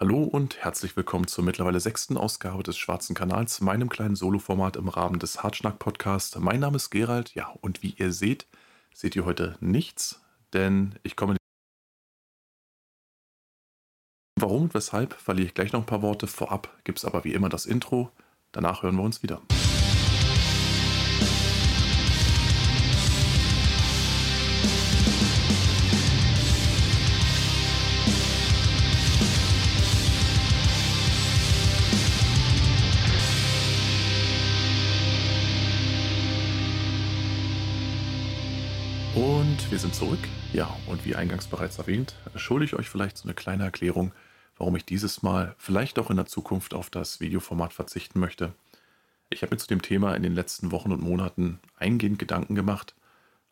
Hallo und herzlich willkommen zur mittlerweile sechsten Ausgabe des Schwarzen Kanals, meinem kleinen Soloformat im Rahmen des Hartschnack Podcasts. Mein Name ist Gerald, ja, und wie ihr seht, seht ihr heute nichts, denn ich komme. Warum und weshalb verliere ich gleich noch ein paar Worte. Vorab gibt es aber wie immer das Intro. Danach hören wir uns wieder. Wir sind zurück. Ja, und wie eingangs bereits erwähnt, schulde ich euch vielleicht so eine kleine Erklärung, warum ich dieses Mal vielleicht auch in der Zukunft auf das Videoformat verzichten möchte. Ich habe mir zu dem Thema in den letzten Wochen und Monaten eingehend Gedanken gemacht,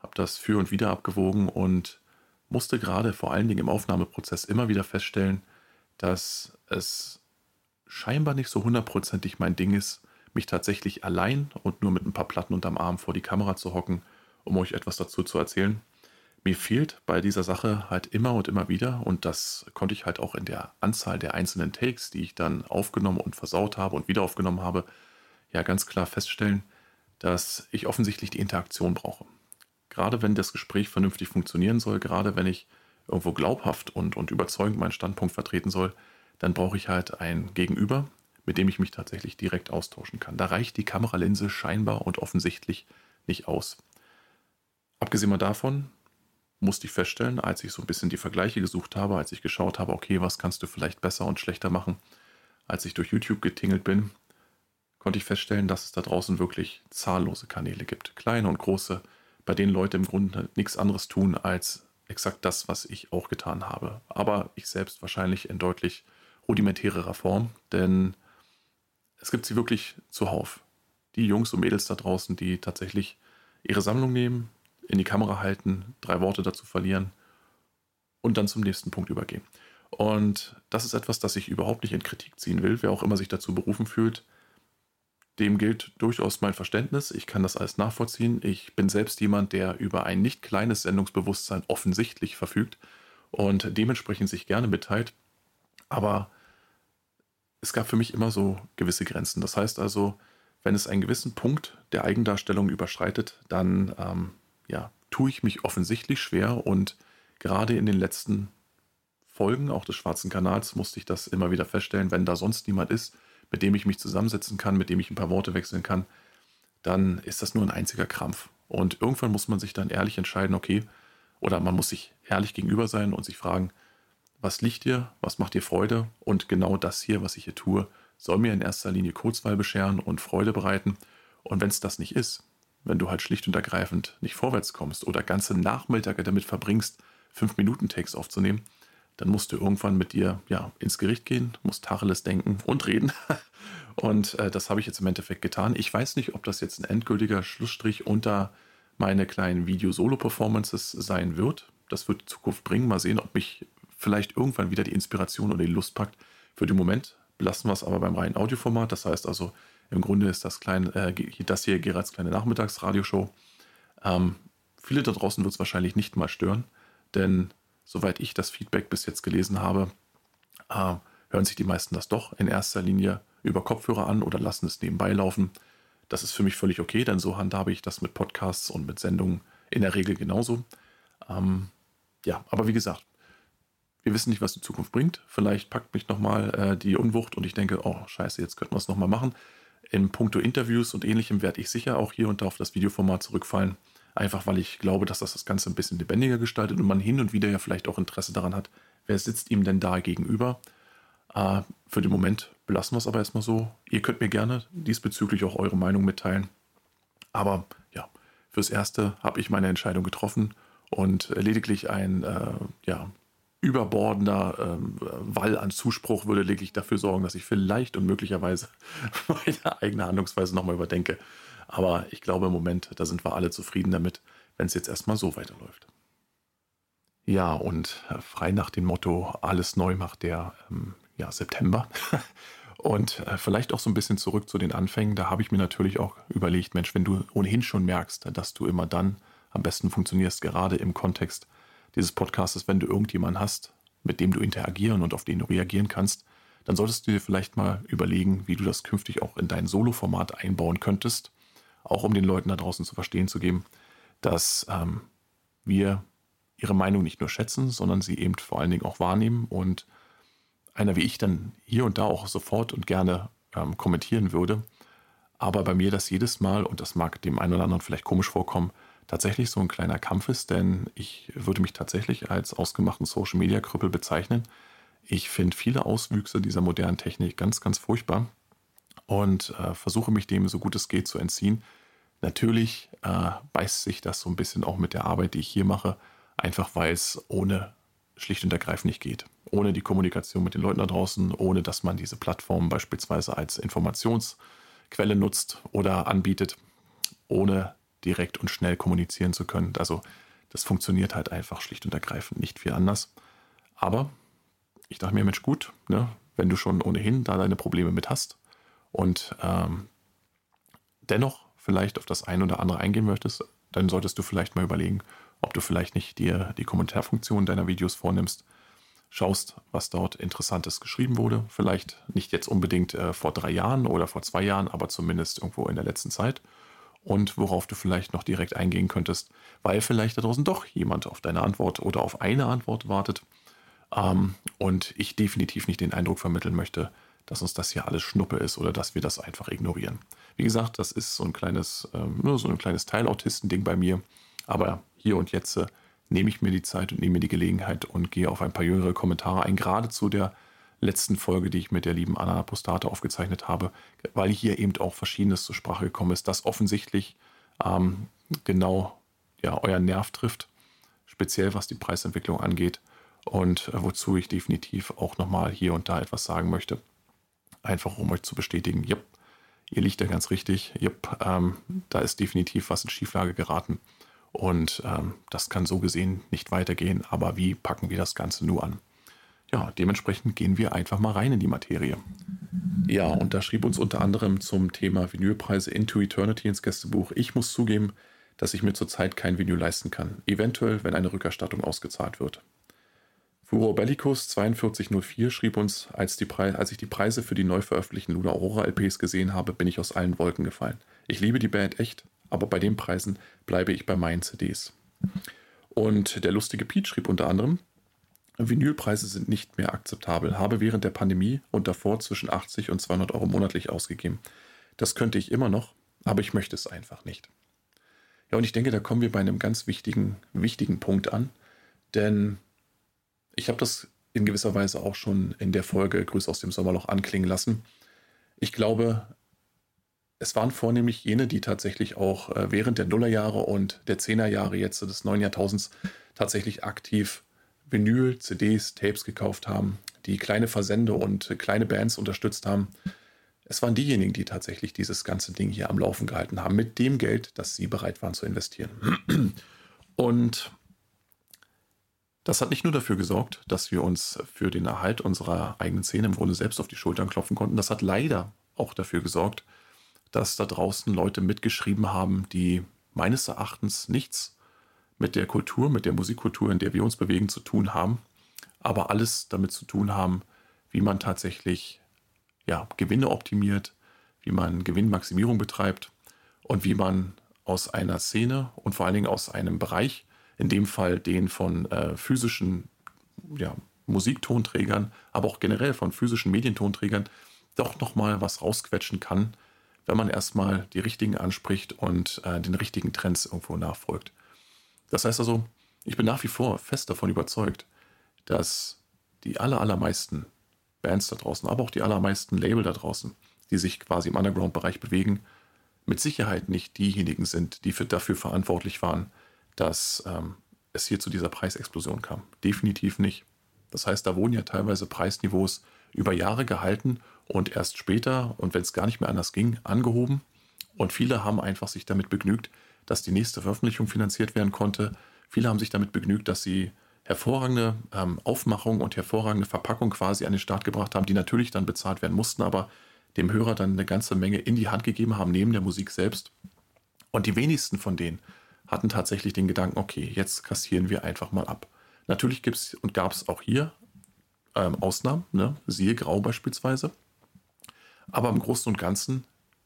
habe das für und wieder abgewogen und musste gerade vor allen Dingen im Aufnahmeprozess immer wieder feststellen, dass es scheinbar nicht so hundertprozentig mein Ding ist, mich tatsächlich allein und nur mit ein paar Platten unterm Arm vor die Kamera zu hocken um euch etwas dazu zu erzählen. Mir fehlt bei dieser Sache halt immer und immer wieder, und das konnte ich halt auch in der Anzahl der einzelnen Takes, die ich dann aufgenommen und versaut habe und wieder aufgenommen habe, ja ganz klar feststellen, dass ich offensichtlich die Interaktion brauche. Gerade wenn das Gespräch vernünftig funktionieren soll, gerade wenn ich irgendwo glaubhaft und, und überzeugend meinen Standpunkt vertreten soll, dann brauche ich halt ein Gegenüber, mit dem ich mich tatsächlich direkt austauschen kann. Da reicht die Kameralinse scheinbar und offensichtlich nicht aus. Abgesehen davon musste ich feststellen, als ich so ein bisschen die Vergleiche gesucht habe, als ich geschaut habe, okay, was kannst du vielleicht besser und schlechter machen, als ich durch YouTube getingelt bin, konnte ich feststellen, dass es da draußen wirklich zahllose Kanäle gibt, kleine und große, bei denen Leute im Grunde nichts anderes tun als exakt das, was ich auch getan habe. Aber ich selbst wahrscheinlich in deutlich rudimentärerer Form, denn es gibt sie wirklich zuhauf. Die Jungs und Mädels da draußen, die tatsächlich ihre Sammlung nehmen, in die Kamera halten, drei Worte dazu verlieren und dann zum nächsten Punkt übergehen. Und das ist etwas, das ich überhaupt nicht in Kritik ziehen will. Wer auch immer sich dazu berufen fühlt, dem gilt durchaus mein Verständnis. Ich kann das alles nachvollziehen. Ich bin selbst jemand, der über ein nicht kleines Sendungsbewusstsein offensichtlich verfügt und dementsprechend sich gerne mitteilt. Aber es gab für mich immer so gewisse Grenzen. Das heißt also, wenn es einen gewissen Punkt der Eigendarstellung überschreitet, dann ähm, ja, tue ich mich offensichtlich schwer und gerade in den letzten Folgen auch des Schwarzen Kanals musste ich das immer wieder feststellen, wenn da sonst niemand ist, mit dem ich mich zusammensetzen kann, mit dem ich ein paar Worte wechseln kann, dann ist das nur ein einziger Krampf. Und irgendwann muss man sich dann ehrlich entscheiden, okay, oder man muss sich ehrlich gegenüber sein und sich fragen, was liegt dir, was macht dir Freude und genau das hier, was ich hier tue, soll mir in erster Linie Kurzweil bescheren und Freude bereiten. Und wenn es das nicht ist, wenn du halt schlicht und ergreifend nicht vorwärts kommst oder ganze Nachmittage damit verbringst, fünf Minuten Takes aufzunehmen, dann musst du irgendwann mit dir ja ins Gericht gehen, musst Tacheles denken und reden. Und äh, das habe ich jetzt im Endeffekt getan. Ich weiß nicht, ob das jetzt ein endgültiger Schlussstrich unter meine kleinen Video-Solo-Performances sein wird. Das wird die Zukunft bringen. Mal sehen, ob mich vielleicht irgendwann wieder die Inspiration oder die Lust packt. Für den Moment belassen wir es aber beim reinen Audioformat. Das heißt also, im Grunde ist das, klein, äh, das hier Gerards kleine Nachmittagsradioshow. Ähm, viele da draußen wird es wahrscheinlich nicht mal stören, denn soweit ich das Feedback bis jetzt gelesen habe, äh, hören sich die meisten das doch in erster Linie über Kopfhörer an oder lassen es nebenbei laufen. Das ist für mich völlig okay, denn so handhabe ich das mit Podcasts und mit Sendungen in der Regel genauso. Ähm, ja, aber wie gesagt, wir wissen nicht, was die Zukunft bringt. Vielleicht packt mich nochmal äh, die Unwucht und ich denke, oh scheiße, jetzt könnten wir es nochmal machen. In puncto Interviews und ähnlichem werde ich sicher auch hier und da auf das Videoformat zurückfallen. Einfach weil ich glaube, dass das das Ganze ein bisschen lebendiger gestaltet und man hin und wieder ja vielleicht auch Interesse daran hat, wer sitzt ihm denn da gegenüber. Äh, für den Moment belassen wir es aber erstmal so. Ihr könnt mir gerne diesbezüglich auch eure Meinung mitteilen. Aber ja, fürs Erste habe ich meine Entscheidung getroffen und lediglich ein äh, ja, überbordender ähm, Wall an Zuspruch würde lediglich dafür sorgen, dass ich vielleicht und möglicherweise meine eigene Handlungsweise nochmal überdenke. Aber ich glaube im Moment, da sind wir alle zufrieden damit, wenn es jetzt erstmal so weiterläuft. Ja, und äh, frei nach dem Motto, alles neu macht der ähm, ja, September. und äh, vielleicht auch so ein bisschen zurück zu den Anfängen. Da habe ich mir natürlich auch überlegt, Mensch, wenn du ohnehin schon merkst, dass du immer dann am besten funktionierst, gerade im Kontext dieses Podcasts, wenn du irgendjemanden hast, mit dem du interagieren und auf den du reagieren kannst, dann solltest du dir vielleicht mal überlegen, wie du das künftig auch in dein Solo-Format einbauen könntest, auch um den Leuten da draußen zu verstehen zu geben, dass ähm, wir ihre Meinung nicht nur schätzen, sondern sie eben vor allen Dingen auch wahrnehmen und einer wie ich dann hier und da auch sofort und gerne ähm, kommentieren würde. Aber bei mir das jedes Mal, und das mag dem einen oder anderen vielleicht komisch vorkommen, tatsächlich so ein kleiner Kampf ist, denn ich würde mich tatsächlich als ausgemachten Social-Media-Krüppel bezeichnen. Ich finde viele Auswüchse dieser modernen Technik ganz, ganz furchtbar und äh, versuche mich dem so gut es geht zu entziehen. Natürlich äh, beißt sich das so ein bisschen auch mit der Arbeit, die ich hier mache, einfach weil es ohne schlicht und ergreifend nicht geht. Ohne die Kommunikation mit den Leuten da draußen, ohne dass man diese Plattform beispielsweise als Informationsquelle nutzt oder anbietet, ohne direkt und schnell kommunizieren zu können. Also das funktioniert halt einfach schlicht und ergreifend nicht viel anders. Aber ich dachte mir, Mensch, gut, ne, wenn du schon ohnehin da deine Probleme mit hast und ähm, dennoch vielleicht auf das eine oder andere eingehen möchtest, dann solltest du vielleicht mal überlegen, ob du vielleicht nicht dir die Kommentarfunktion deiner Videos vornimmst, schaust, was dort Interessantes geschrieben wurde. Vielleicht nicht jetzt unbedingt äh, vor drei Jahren oder vor zwei Jahren, aber zumindest irgendwo in der letzten Zeit und worauf du vielleicht noch direkt eingehen könntest, weil vielleicht da draußen doch jemand auf deine Antwort oder auf eine Antwort wartet ähm, und ich definitiv nicht den Eindruck vermitteln möchte, dass uns das hier alles Schnuppe ist oder dass wir das einfach ignorieren. Wie gesagt, das ist so ein kleines, ähm, nur so ein kleines Teilautisten-Ding bei mir, aber hier und jetzt äh, nehme ich mir die Zeit und nehme mir die Gelegenheit und gehe auf ein paar jüngere Kommentare ein, gerade zu der letzten Folge, die ich mit der lieben Anna Apostate aufgezeichnet habe, weil hier eben auch Verschiedenes zur Sprache gekommen ist, das offensichtlich ähm, genau ja, euren Nerv trifft, speziell was die Preisentwicklung angeht und äh, wozu ich definitiv auch nochmal hier und da etwas sagen möchte. Einfach um euch zu bestätigen, jupp, ihr liegt da ganz richtig, jupp, ähm, da ist definitiv was in Schieflage geraten und ähm, das kann so gesehen nicht weitergehen, aber wie packen wir das Ganze nur an? Ja, dementsprechend gehen wir einfach mal rein in die Materie. Ja, und da schrieb uns unter anderem zum Thema Vinylpreise Into Eternity ins Gästebuch. Ich muss zugeben, dass ich mir zurzeit kein Vinyl leisten kann. Eventuell, wenn eine Rückerstattung ausgezahlt wird. Furor Bellicus 4204 schrieb uns, als, als ich die Preise für die neu veröffentlichten Luna Aurora LPs gesehen habe, bin ich aus allen Wolken gefallen. Ich liebe die Band echt, aber bei den Preisen bleibe ich bei meinen CDs. Und der lustige Pete schrieb unter anderem, Vinylpreise sind nicht mehr akzeptabel. Habe während der Pandemie und davor zwischen 80 und 200 Euro monatlich ausgegeben. Das könnte ich immer noch, aber ich möchte es einfach nicht. Ja, und ich denke, da kommen wir bei einem ganz wichtigen, wichtigen Punkt an, denn ich habe das in gewisser Weise auch schon in der Folge Grüß aus dem Sommerloch anklingen lassen. Ich glaube, es waren vornehmlich jene, die tatsächlich auch äh, während der Nullerjahre und der Zehnerjahre jetzt des neuen Jahrtausends tatsächlich aktiv Vinyl, CDs, Tapes gekauft haben, die kleine Versende und kleine Bands unterstützt haben. Es waren diejenigen, die tatsächlich dieses ganze Ding hier am Laufen gehalten haben, mit dem Geld, das sie bereit waren zu investieren. Und das hat nicht nur dafür gesorgt, dass wir uns für den Erhalt unserer eigenen Szene im Grunde selbst auf die Schultern klopfen konnten. Das hat leider auch dafür gesorgt, dass da draußen Leute mitgeschrieben haben, die meines Erachtens nichts mit der Kultur, mit der Musikkultur, in der wir uns bewegen, zu tun haben, aber alles damit zu tun haben, wie man tatsächlich ja, Gewinne optimiert, wie man Gewinnmaximierung betreibt und wie man aus einer Szene und vor allen Dingen aus einem Bereich, in dem Fall den von äh, physischen ja, Musiktonträgern, aber auch generell von physischen Medientonträgern, doch nochmal was rausquetschen kann, wenn man erstmal die richtigen anspricht und äh, den richtigen Trends irgendwo nachfolgt. Das heißt also, ich bin nach wie vor fest davon überzeugt, dass die aller, allermeisten Bands da draußen, aber auch die allermeisten Label da draußen, die sich quasi im Underground-Bereich bewegen, mit Sicherheit nicht diejenigen sind, die für, dafür verantwortlich waren, dass ähm, es hier zu dieser Preisexplosion kam. Definitiv nicht. Das heißt, da wurden ja teilweise Preisniveaus über Jahre gehalten und erst später, und wenn es gar nicht mehr anders ging, angehoben. Und viele haben einfach sich damit begnügt, dass die nächste Veröffentlichung finanziert werden konnte. Viele haben sich damit begnügt, dass sie hervorragende ähm, Aufmachung und hervorragende Verpackung quasi an den Start gebracht haben, die natürlich dann bezahlt werden mussten, aber dem Hörer dann eine ganze Menge in die Hand gegeben haben, neben der Musik selbst. Und die wenigsten von denen hatten tatsächlich den Gedanken, okay, jetzt kassieren wir einfach mal ab. Natürlich gibt es und gab es auch hier ähm, Ausnahmen, ne? siehe Grau beispielsweise. Aber im Großen und Ganzen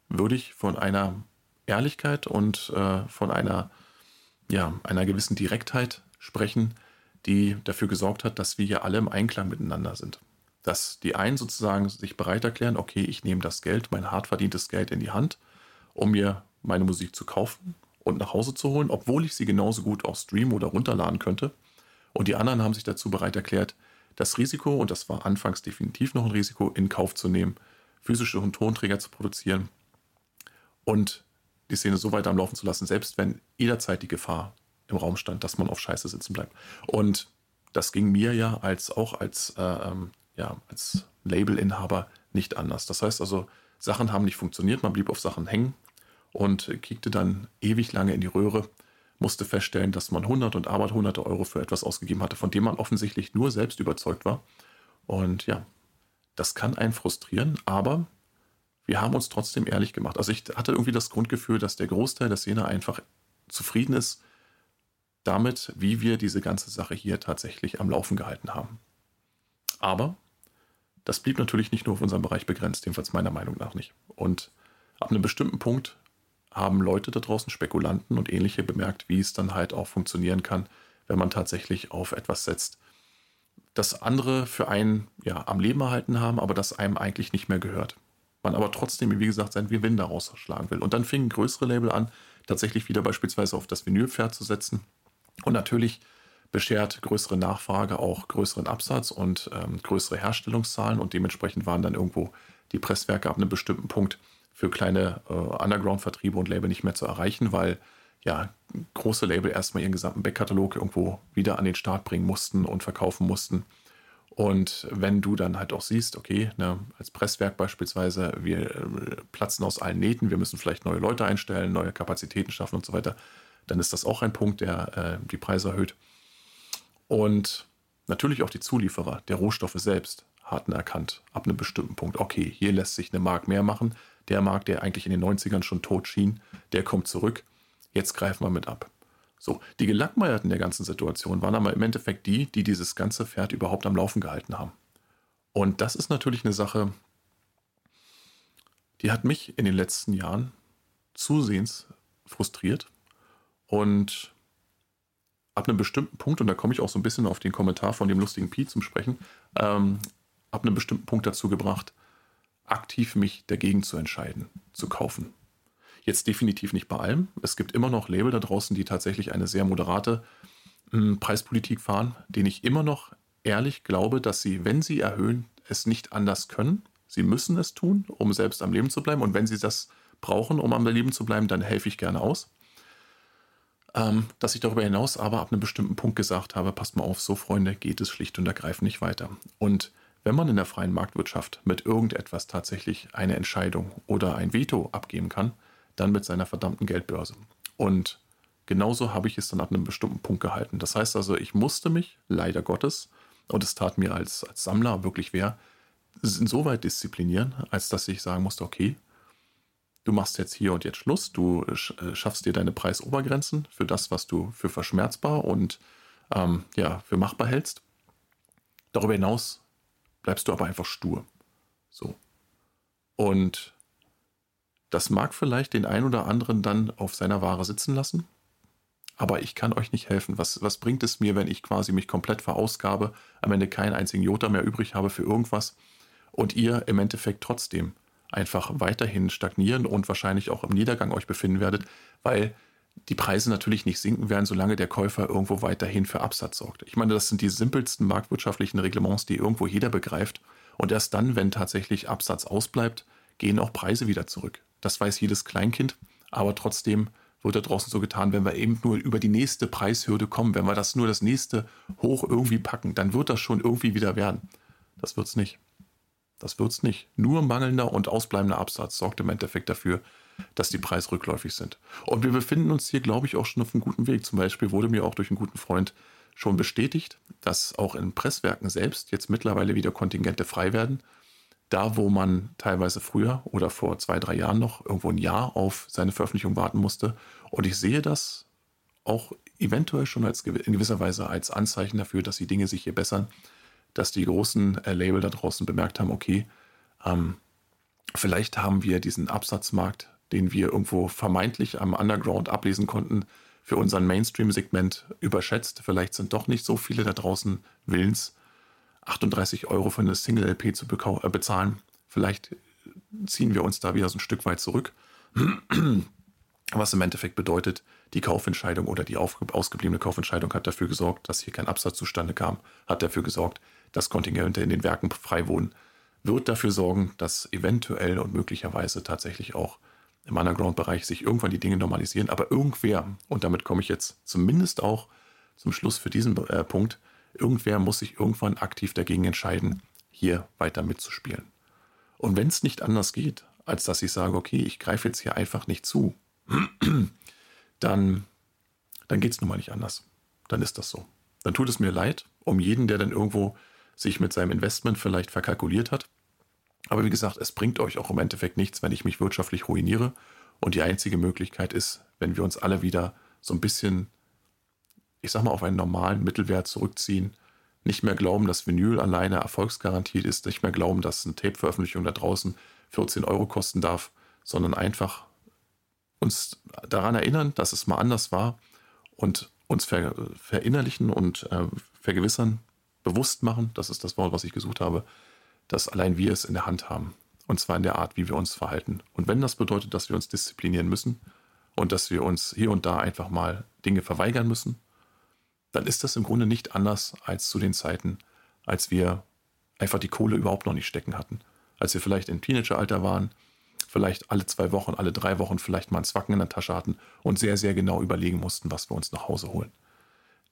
würde ich von einer Ehrlichkeit und äh, von einer, ja, einer gewissen Direktheit sprechen, die dafür gesorgt hat, dass wir hier alle im Einklang miteinander sind. Dass die einen sozusagen sich bereit erklären, okay, ich nehme das Geld, mein hart verdientes Geld in die Hand, um mir meine Musik zu kaufen und nach Hause zu holen, obwohl ich sie genauso gut auch streamen oder runterladen könnte. Und die anderen haben sich dazu bereit erklärt, das Risiko, und das war anfangs definitiv noch ein Risiko, in Kauf zu nehmen, physische Tonträger zu produzieren und die Szene so weiter am Laufen zu lassen, selbst wenn jederzeit die Gefahr im Raum stand, dass man auf Scheiße sitzen bleibt. Und das ging mir ja als auch als, äh, ähm, ja, als Labelinhaber nicht anders. Das heißt also, Sachen haben nicht funktioniert, man blieb auf Sachen hängen und kickte dann ewig lange in die Röhre, musste feststellen, dass man hundert und aber hunderte Euro für etwas ausgegeben hatte, von dem man offensichtlich nur selbst überzeugt war. Und ja, das kann einen frustrieren, aber wir haben uns trotzdem ehrlich gemacht. Also ich hatte irgendwie das Grundgefühl, dass der Großteil der Szene einfach zufrieden ist damit, wie wir diese ganze Sache hier tatsächlich am Laufen gehalten haben. Aber das blieb natürlich nicht nur auf unserem Bereich begrenzt, jedenfalls meiner Meinung nach nicht. Und ab einem bestimmten Punkt haben Leute da draußen, Spekulanten und ähnliche, bemerkt, wie es dann halt auch funktionieren kann, wenn man tatsächlich auf etwas setzt, das andere für einen ja, am Leben erhalten haben, aber das einem eigentlich nicht mehr gehört. Man aber trotzdem, wie gesagt, seinen Gewinn daraus schlagen will. Und dann fingen größere Label an, tatsächlich wieder beispielsweise auf das Vinylpferd zu setzen. Und natürlich beschert größere Nachfrage auch größeren Absatz und ähm, größere Herstellungszahlen. Und dementsprechend waren dann irgendwo die Presswerke ab einem bestimmten Punkt für kleine äh, Underground-Vertriebe und Label nicht mehr zu erreichen, weil ja große Label erstmal ihren gesamten Backkatalog irgendwo wieder an den Start bringen mussten und verkaufen mussten. Und wenn du dann halt auch siehst, okay, ne, als Presswerk beispielsweise, wir äh, platzen aus allen Nähten, wir müssen vielleicht neue Leute einstellen, neue Kapazitäten schaffen und so weiter, dann ist das auch ein Punkt, der äh, die Preise erhöht. Und natürlich auch die Zulieferer der Rohstoffe selbst hatten erkannt, ab einem bestimmten Punkt, okay, hier lässt sich eine Mark mehr machen, der Markt, der eigentlich in den 90ern schon tot schien, der kommt zurück. Jetzt greifen wir mit ab. So, die Gelackmeierten der ganzen Situation waren aber im Endeffekt die, die dieses ganze Pferd überhaupt am Laufen gehalten haben. Und das ist natürlich eine Sache, die hat mich in den letzten Jahren zusehends frustriert. Und ab einem bestimmten Punkt, und da komme ich auch so ein bisschen auf den Kommentar von dem lustigen Pi zum Sprechen, ähm, ab einem bestimmten Punkt dazu gebracht, aktiv mich dagegen zu entscheiden, zu kaufen. Jetzt definitiv nicht bei allem. Es gibt immer noch Label da draußen, die tatsächlich eine sehr moderate äh, Preispolitik fahren, denen ich immer noch ehrlich glaube, dass sie, wenn sie erhöhen, es nicht anders können. Sie müssen es tun, um selbst am Leben zu bleiben. Und wenn sie das brauchen, um am Leben zu bleiben, dann helfe ich gerne aus. Ähm, dass ich darüber hinaus aber ab einem bestimmten Punkt gesagt habe, passt mal auf, so Freunde, geht es schlicht und ergreifend nicht weiter. Und wenn man in der freien Marktwirtschaft mit irgendetwas tatsächlich eine Entscheidung oder ein Veto abgeben kann, dann mit seiner verdammten Geldbörse. Und genauso habe ich es dann ab einem bestimmten Punkt gehalten. Das heißt also, ich musste mich, leider Gottes, und es tat mir als, als Sammler wirklich weh, insoweit disziplinieren, als dass ich sagen musste, okay, du machst jetzt hier und jetzt Schluss, du äh, schaffst dir deine Preisobergrenzen für das, was du für verschmerzbar und ähm, ja, für machbar hältst. Darüber hinaus bleibst du aber einfach stur. So. Und das mag vielleicht den einen oder anderen dann auf seiner Ware sitzen lassen, aber ich kann euch nicht helfen. Was, was bringt es mir, wenn ich quasi mich komplett verausgabe, am Ende keinen einzigen Jota mehr übrig habe für irgendwas und ihr im Endeffekt trotzdem einfach weiterhin stagnieren und wahrscheinlich auch im Niedergang euch befinden werdet, weil die Preise natürlich nicht sinken werden, solange der Käufer irgendwo weiterhin für Absatz sorgt. Ich meine, das sind die simpelsten marktwirtschaftlichen Reglements, die irgendwo jeder begreift. Und erst dann, wenn tatsächlich Absatz ausbleibt, gehen auch Preise wieder zurück. Das weiß jedes Kleinkind, aber trotzdem wird da draußen so getan, wenn wir eben nur über die nächste Preishürde kommen, wenn wir das nur das nächste hoch irgendwie packen, dann wird das schon irgendwie wieder werden. Das wird es nicht. Das wird es nicht. Nur mangelnder und ausbleibender Absatz sorgt im Endeffekt dafür, dass die preisrückläufig sind. Und wir befinden uns hier, glaube ich, auch schon auf einem guten Weg. Zum Beispiel wurde mir auch durch einen guten Freund schon bestätigt, dass auch in Presswerken selbst jetzt mittlerweile wieder Kontingente frei werden. Da, wo man teilweise früher oder vor zwei, drei Jahren noch irgendwo ein Jahr auf seine Veröffentlichung warten musste. Und ich sehe das auch eventuell schon als in gewisser Weise als Anzeichen dafür, dass die Dinge sich hier bessern. dass die großen äh, Label da draußen bemerkt haben, okay, ähm, vielleicht haben wir diesen Absatzmarkt, den wir irgendwo vermeintlich am Underground ablesen konnten, für unseren Mainstream-Segment überschätzt. Vielleicht sind doch nicht so viele da draußen willens, 38 Euro für eine Single-LP zu äh, bezahlen. Vielleicht ziehen wir uns da wieder so ein Stück weit zurück. Was im Endeffekt bedeutet, die Kaufentscheidung oder die ausgebliebene Kaufentscheidung hat dafür gesorgt, dass hier kein Absatz zustande kam, hat dafür gesorgt, dass Kontingente in den Werken frei wohnen, wird dafür sorgen, dass eventuell und möglicherweise tatsächlich auch im Underground-Bereich sich irgendwann die Dinge normalisieren. Aber irgendwer, und damit komme ich jetzt zumindest auch zum Schluss für diesen äh, Punkt, irgendwer muss sich irgendwann aktiv dagegen entscheiden, hier weiter mitzuspielen. Und wenn es nicht anders geht, als dass ich sage, okay, ich greife jetzt hier einfach nicht zu, dann, dann geht es nun mal nicht anders. Dann ist das so. Dann tut es mir leid um jeden, der dann irgendwo sich mit seinem Investment vielleicht verkalkuliert hat. Aber wie gesagt, es bringt euch auch im Endeffekt nichts, wenn ich mich wirtschaftlich ruiniere. Und die einzige Möglichkeit ist, wenn wir uns alle wieder so ein bisschen, ich sag mal, auf einen normalen Mittelwert zurückziehen, nicht mehr glauben, dass Vinyl alleine erfolgsgarantiert ist, nicht mehr glauben, dass eine Tape-Veröffentlichung da draußen 14 Euro kosten darf, sondern einfach uns daran erinnern, dass es mal anders war und uns ver verinnerlichen und äh, vergewissern, bewusst machen, das ist das Wort, was ich gesucht habe, dass allein wir es in der Hand haben. Und zwar in der Art, wie wir uns verhalten. Und wenn das bedeutet, dass wir uns disziplinieren müssen und dass wir uns hier und da einfach mal Dinge verweigern müssen, dann ist das im Grunde nicht anders als zu den Zeiten, als wir einfach die Kohle überhaupt noch nicht stecken hatten. Als wir vielleicht im Teenageralter waren, vielleicht alle zwei Wochen, alle drei Wochen vielleicht mal einen Zwacken in der Tasche hatten und sehr, sehr genau überlegen mussten, was wir uns nach Hause holen.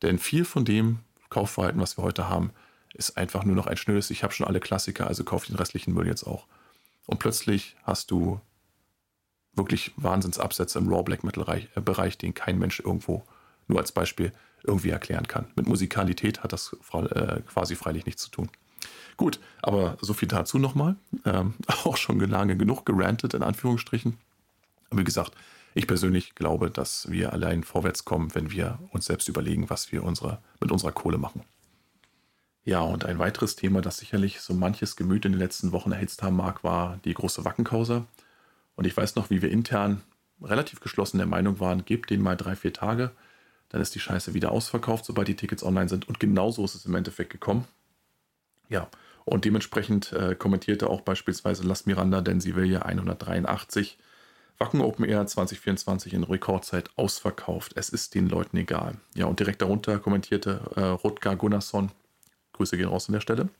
Denn viel von dem Kaufverhalten, was wir heute haben, ist einfach nur noch ein schnelles, ich habe schon alle Klassiker, also kauf den restlichen Müll jetzt auch. Und plötzlich hast du wirklich Wahnsinnsabsätze im Raw Black Metal Bereich, den kein Mensch irgendwo, nur als Beispiel, irgendwie erklären kann. Mit Musikalität hat das äh, quasi freilich nichts zu tun. Gut, aber so viel dazu nochmal. Ähm, auch schon lange genug gerantet, in Anführungsstrichen. Wie gesagt, ich persönlich glaube, dass wir allein vorwärts kommen, wenn wir uns selbst überlegen, was wir unsere, mit unserer Kohle machen. Ja, und ein weiteres Thema, das sicherlich so manches Gemüt in den letzten Wochen erhitzt haben mag, war die große Wackenkausa. Und ich weiß noch, wie wir intern relativ geschlossen der Meinung waren, gebt denen mal drei, vier Tage, dann ist die Scheiße wieder ausverkauft, sobald die Tickets online sind. Und genauso ist es im Endeffekt gekommen. Ja, und dementsprechend äh, kommentierte auch beispielsweise Las Miranda, denn sie will ja 183 Wacken Open Air 2024 in Rekordzeit ausverkauft. Es ist den Leuten egal. Ja, und direkt darunter kommentierte äh, Rutger Gunnarsson, Grüße gehen raus an der Stelle.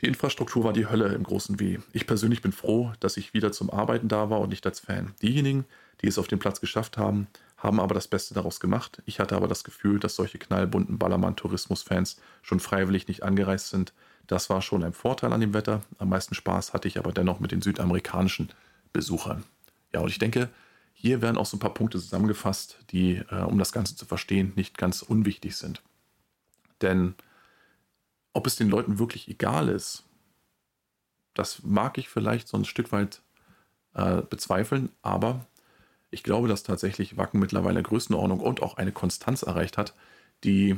Die Infrastruktur war die Hölle im großen W. Ich persönlich bin froh, dass ich wieder zum Arbeiten da war und nicht als Fan. Diejenigen, die es auf den Platz geschafft haben, haben aber das Beste daraus gemacht. Ich hatte aber das Gefühl, dass solche knallbunten Ballermann-Tourismus-Fans schon freiwillig nicht angereist sind. Das war schon ein Vorteil an dem Wetter. Am meisten Spaß hatte ich aber dennoch mit den südamerikanischen Besuchern. Ja, und ich denke, hier werden auch so ein paar Punkte zusammengefasst, die, äh, um das Ganze zu verstehen, nicht ganz unwichtig sind. Denn ob es den Leuten wirklich egal ist, das mag ich vielleicht so ein Stück weit äh, bezweifeln, aber ich glaube, dass tatsächlich Wacken mittlerweile Größenordnung und auch eine Konstanz erreicht hat, die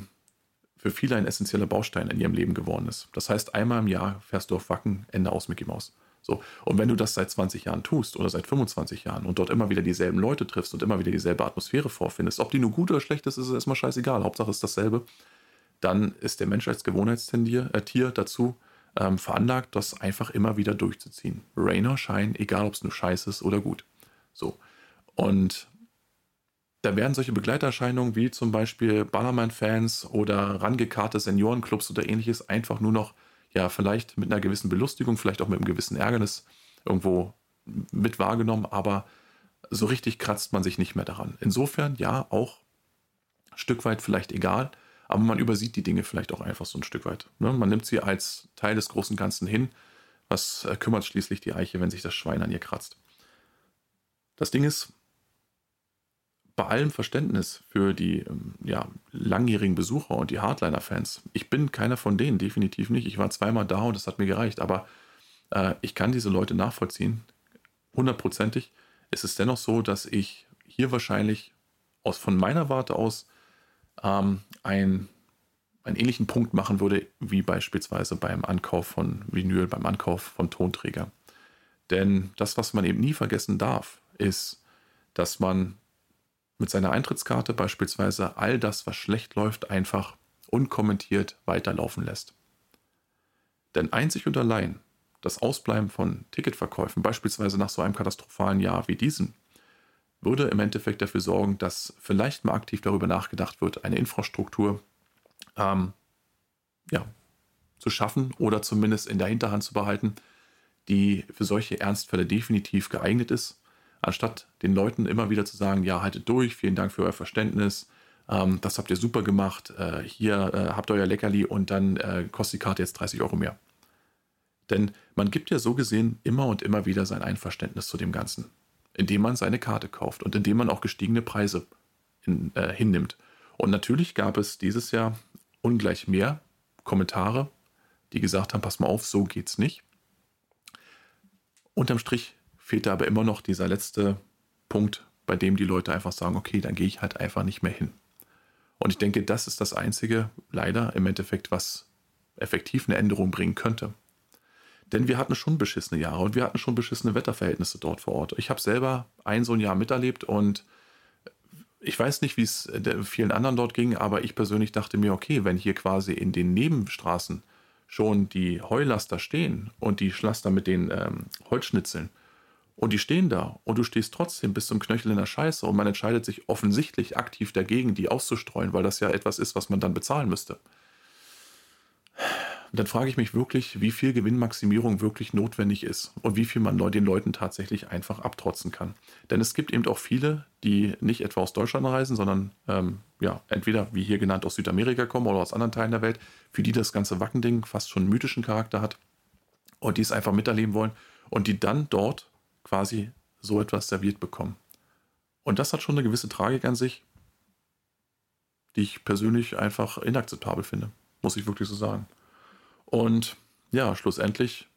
für viele ein essentieller Baustein in ihrem Leben geworden ist. Das heißt, einmal im Jahr fährst du auf Wacken, Ende aus Mickey Mouse. So. Und wenn du das seit 20 Jahren tust oder seit 25 Jahren und dort immer wieder dieselben Leute triffst und immer wieder dieselbe Atmosphäre vorfindest, ob die nur gut oder schlecht ist, ist es erstmal scheißegal. Hauptsache ist dasselbe. Dann ist der Mensch als Gewohnheitstier äh, dazu ähm, veranlagt, das einfach immer wieder durchzuziehen. Rain or Shine, egal ob es nur scheiße ist oder gut. So. Und da werden solche Begleiterscheinungen wie zum Beispiel Ballermann-Fans oder rangekarrte Seniorenclubs oder ähnliches einfach nur noch ja vielleicht mit einer gewissen Belustigung, vielleicht auch mit einem gewissen Ärgernis irgendwo mit wahrgenommen, aber so richtig kratzt man sich nicht mehr daran. Insofern ja, auch ein Stück weit vielleicht egal, aber man übersieht die Dinge vielleicht auch einfach so ein Stück weit. Ne? Man nimmt sie als Teil des großen Ganzen hin. Was äh, kümmert schließlich die Eiche, wenn sich das Schwein an ihr kratzt? Das Ding ist, bei allem Verständnis für die ähm, ja, langjährigen Besucher und die Hardliner-Fans, ich bin keiner von denen, definitiv nicht. Ich war zweimal da und das hat mir gereicht, aber äh, ich kann diese Leute nachvollziehen. Hundertprozentig ist es dennoch so, dass ich hier wahrscheinlich aus, von meiner Warte aus ähm, ein einen ähnlichen Punkt machen würde, wie beispielsweise beim Ankauf von Vinyl, beim Ankauf von Tonträger. Denn das, was man eben nie vergessen darf, ist, dass man mit seiner Eintrittskarte beispielsweise all das, was schlecht läuft, einfach unkommentiert weiterlaufen lässt. Denn einzig und allein das Ausbleiben von Ticketverkäufen, beispielsweise nach so einem katastrophalen Jahr wie diesem, würde im Endeffekt dafür sorgen, dass vielleicht mal aktiv darüber nachgedacht wird, eine Infrastruktur ähm, ja, zu schaffen oder zumindest in der Hinterhand zu behalten, die für solche Ernstfälle definitiv geeignet ist, anstatt den Leuten immer wieder zu sagen, ja, haltet durch, vielen Dank für euer Verständnis, ähm, das habt ihr super gemacht, äh, hier äh, habt euer Leckerli und dann äh, kostet die Karte jetzt 30 Euro mehr. Denn man gibt ja so gesehen immer und immer wieder sein Einverständnis zu dem Ganzen, indem man seine Karte kauft und indem man auch gestiegene Preise in, äh, hinnimmt. Und natürlich gab es dieses Jahr ungleich mehr Kommentare, die gesagt haben, pass mal auf, so geht's nicht. Unterm Strich fehlte aber immer noch dieser letzte Punkt, bei dem die Leute einfach sagen, okay, dann gehe ich halt einfach nicht mehr hin. Und ich denke, das ist das Einzige, leider im Endeffekt, was effektiv eine Änderung bringen könnte. Denn wir hatten schon beschissene Jahre und wir hatten schon beschissene Wetterverhältnisse dort vor Ort. Ich habe selber ein so ein Jahr miterlebt und ich weiß nicht, wie es vielen anderen dort ging, aber ich persönlich dachte mir, okay, wenn hier quasi in den Nebenstraßen schon die Heulaster stehen und die Schlaster mit den ähm, Holzschnitzeln und die stehen da. Und du stehst trotzdem bis zum Knöchel in der Scheiße. Und man entscheidet sich offensichtlich aktiv dagegen, die auszustreuen, weil das ja etwas ist, was man dann bezahlen müsste. Dann frage ich mich wirklich, wie viel Gewinnmaximierung wirklich notwendig ist und wie viel man den Leuten tatsächlich einfach abtrotzen kann. Denn es gibt eben auch viele, die nicht etwa aus Deutschland reisen, sondern ähm, ja, entweder wie hier genannt aus Südamerika kommen oder aus anderen Teilen der Welt, für die das ganze Wackending fast schon mythischen Charakter hat und die es einfach miterleben wollen und die dann dort quasi so etwas serviert bekommen. Und das hat schon eine gewisse Tragik an sich, die ich persönlich einfach inakzeptabel finde, muss ich wirklich so sagen. Und ja, schlussendlich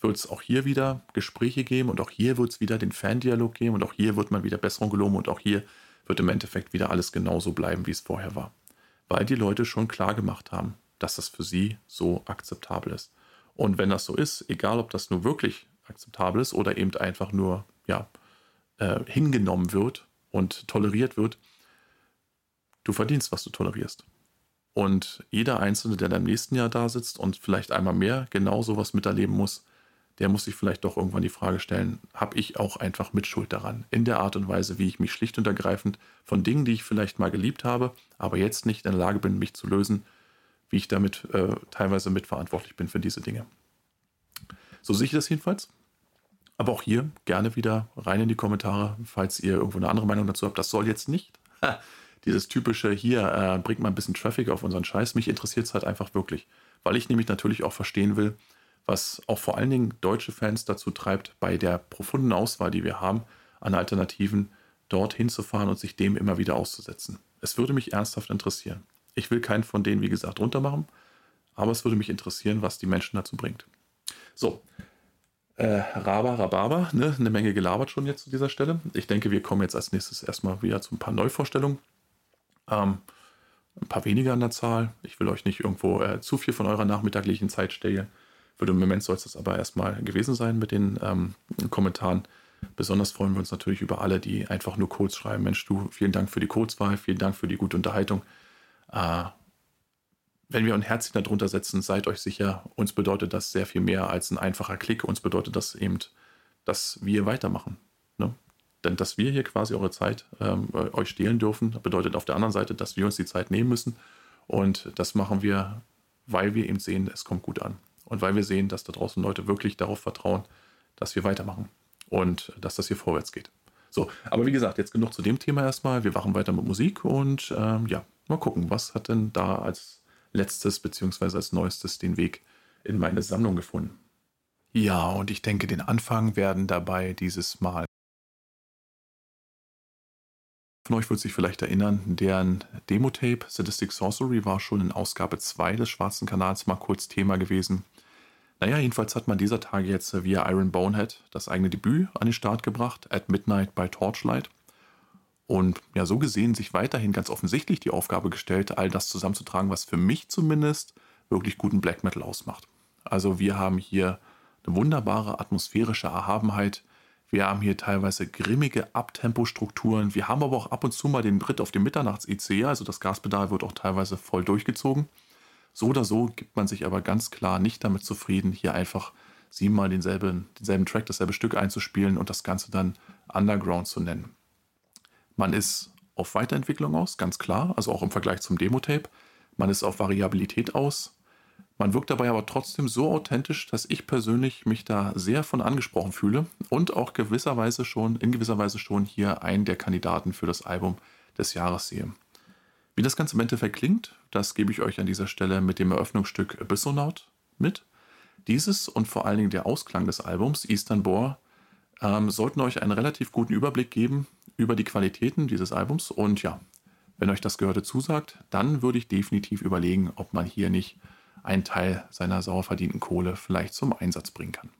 wird es auch hier wieder Gespräche geben und auch hier wird es wieder den Fandialog geben und auch hier wird man wieder Besserung geloben und auch hier wird im Endeffekt wieder alles genauso bleiben, wie es vorher war. Weil die Leute schon klar gemacht haben, dass das für sie so akzeptabel ist. Und wenn das so ist, egal ob das nur wirklich akzeptabel ist oder eben einfach nur ja, äh, hingenommen wird und toleriert wird, du verdienst, was du tolerierst. Und jeder Einzelne, der dann im nächsten Jahr da sitzt und vielleicht einmal mehr genau sowas miterleben muss, der muss sich vielleicht doch irgendwann die Frage stellen, habe ich auch einfach Mitschuld daran? In der Art und Weise, wie ich mich schlicht und ergreifend von Dingen, die ich vielleicht mal geliebt habe, aber jetzt nicht in der Lage bin, mich zu lösen, wie ich damit äh, teilweise mitverantwortlich bin für diese Dinge. So sehe ich das jedenfalls. Aber auch hier gerne wieder rein in die Kommentare, falls ihr irgendwo eine andere Meinung dazu habt. Das soll jetzt nicht dieses typische, hier, äh, bringt mal ein bisschen Traffic auf unseren Scheiß. Mich interessiert es halt einfach wirklich, weil ich nämlich natürlich auch verstehen will, was auch vor allen Dingen deutsche Fans dazu treibt, bei der profunden Auswahl, die wir haben, an Alternativen dorthin zu fahren und sich dem immer wieder auszusetzen. Es würde mich ernsthaft interessieren. Ich will keinen von denen, wie gesagt, runtermachen, aber es würde mich interessieren, was die Menschen dazu bringt. So, äh, Raba, Rhabarber, ne? eine Menge gelabert schon jetzt zu dieser Stelle. Ich denke, wir kommen jetzt als nächstes erstmal wieder zu ein paar Neuvorstellungen. Ähm, ein paar weniger an der Zahl. Ich will euch nicht irgendwo äh, zu viel von eurer nachmittaglichen Zeit stehlen. Für den Moment soll es das aber erstmal gewesen sein mit den ähm, Kommentaren. Besonders freuen wir uns natürlich über alle, die einfach nur Codes schreiben. Mensch, du, vielen Dank für die Codewahl, vielen Dank für die gute Unterhaltung. Äh, wenn wir ein Herzchen darunter setzen, seid euch sicher, uns bedeutet das sehr viel mehr als ein einfacher Klick. Uns bedeutet das eben, dass wir weitermachen. Ne? Denn dass wir hier quasi eure Zeit ähm, euch stehlen dürfen, bedeutet auf der anderen Seite, dass wir uns die Zeit nehmen müssen. Und das machen wir, weil wir eben sehen, es kommt gut an. Und weil wir sehen, dass da draußen Leute wirklich darauf vertrauen, dass wir weitermachen und dass das hier vorwärts geht. So, aber wie gesagt, jetzt genug zu dem Thema erstmal. Wir machen weiter mit Musik und ähm, ja, mal gucken, was hat denn da als letztes beziehungsweise als neuestes den Weg in meine Sammlung gefunden. Ja, und ich denke, den Anfang werden dabei dieses Mal von euch wird sich vielleicht erinnern, deren Demo-Tape Sadistic Sorcery war schon in Ausgabe 2 des Schwarzen Kanals mal kurz Thema gewesen. Naja, jedenfalls hat man dieser Tage jetzt via Iron Bonehead das eigene Debüt an den Start gebracht, At Midnight by Torchlight. Und ja, so gesehen sich weiterhin ganz offensichtlich die Aufgabe gestellt, all das zusammenzutragen, was für mich zumindest wirklich guten Black Metal ausmacht. Also wir haben hier eine wunderbare atmosphärische Erhabenheit. Wir haben hier teilweise grimmige Abtempostrukturen. Wir haben aber auch ab und zu mal den Brit auf dem Mitternachts-IC, also das Gaspedal wird auch teilweise voll durchgezogen. So oder so gibt man sich aber ganz klar nicht damit zufrieden, hier einfach siebenmal denselben, denselben Track, dasselbe Stück einzuspielen und das Ganze dann Underground zu nennen. Man ist auf Weiterentwicklung aus, ganz klar, also auch im Vergleich zum Demo-Tape. Man ist auf Variabilität aus. Man wirkt dabei aber trotzdem so authentisch, dass ich persönlich mich da sehr von angesprochen fühle und auch gewisserweise schon, in gewisser Weise schon hier einen der Kandidaten für das Album des Jahres sehe. Wie das Ganze im Endeffekt klingt, das gebe ich euch an dieser Stelle mit dem Eröffnungsstück Abyssonaut mit. Dieses und vor allen Dingen der Ausklang des Albums, Eastern Boar, ähm, sollten euch einen relativ guten Überblick geben über die Qualitäten dieses Albums. Und ja, wenn euch das Gehörte zusagt, dann würde ich definitiv überlegen, ob man hier nicht einen Teil seiner sauer verdienten Kohle vielleicht zum Einsatz bringen kann.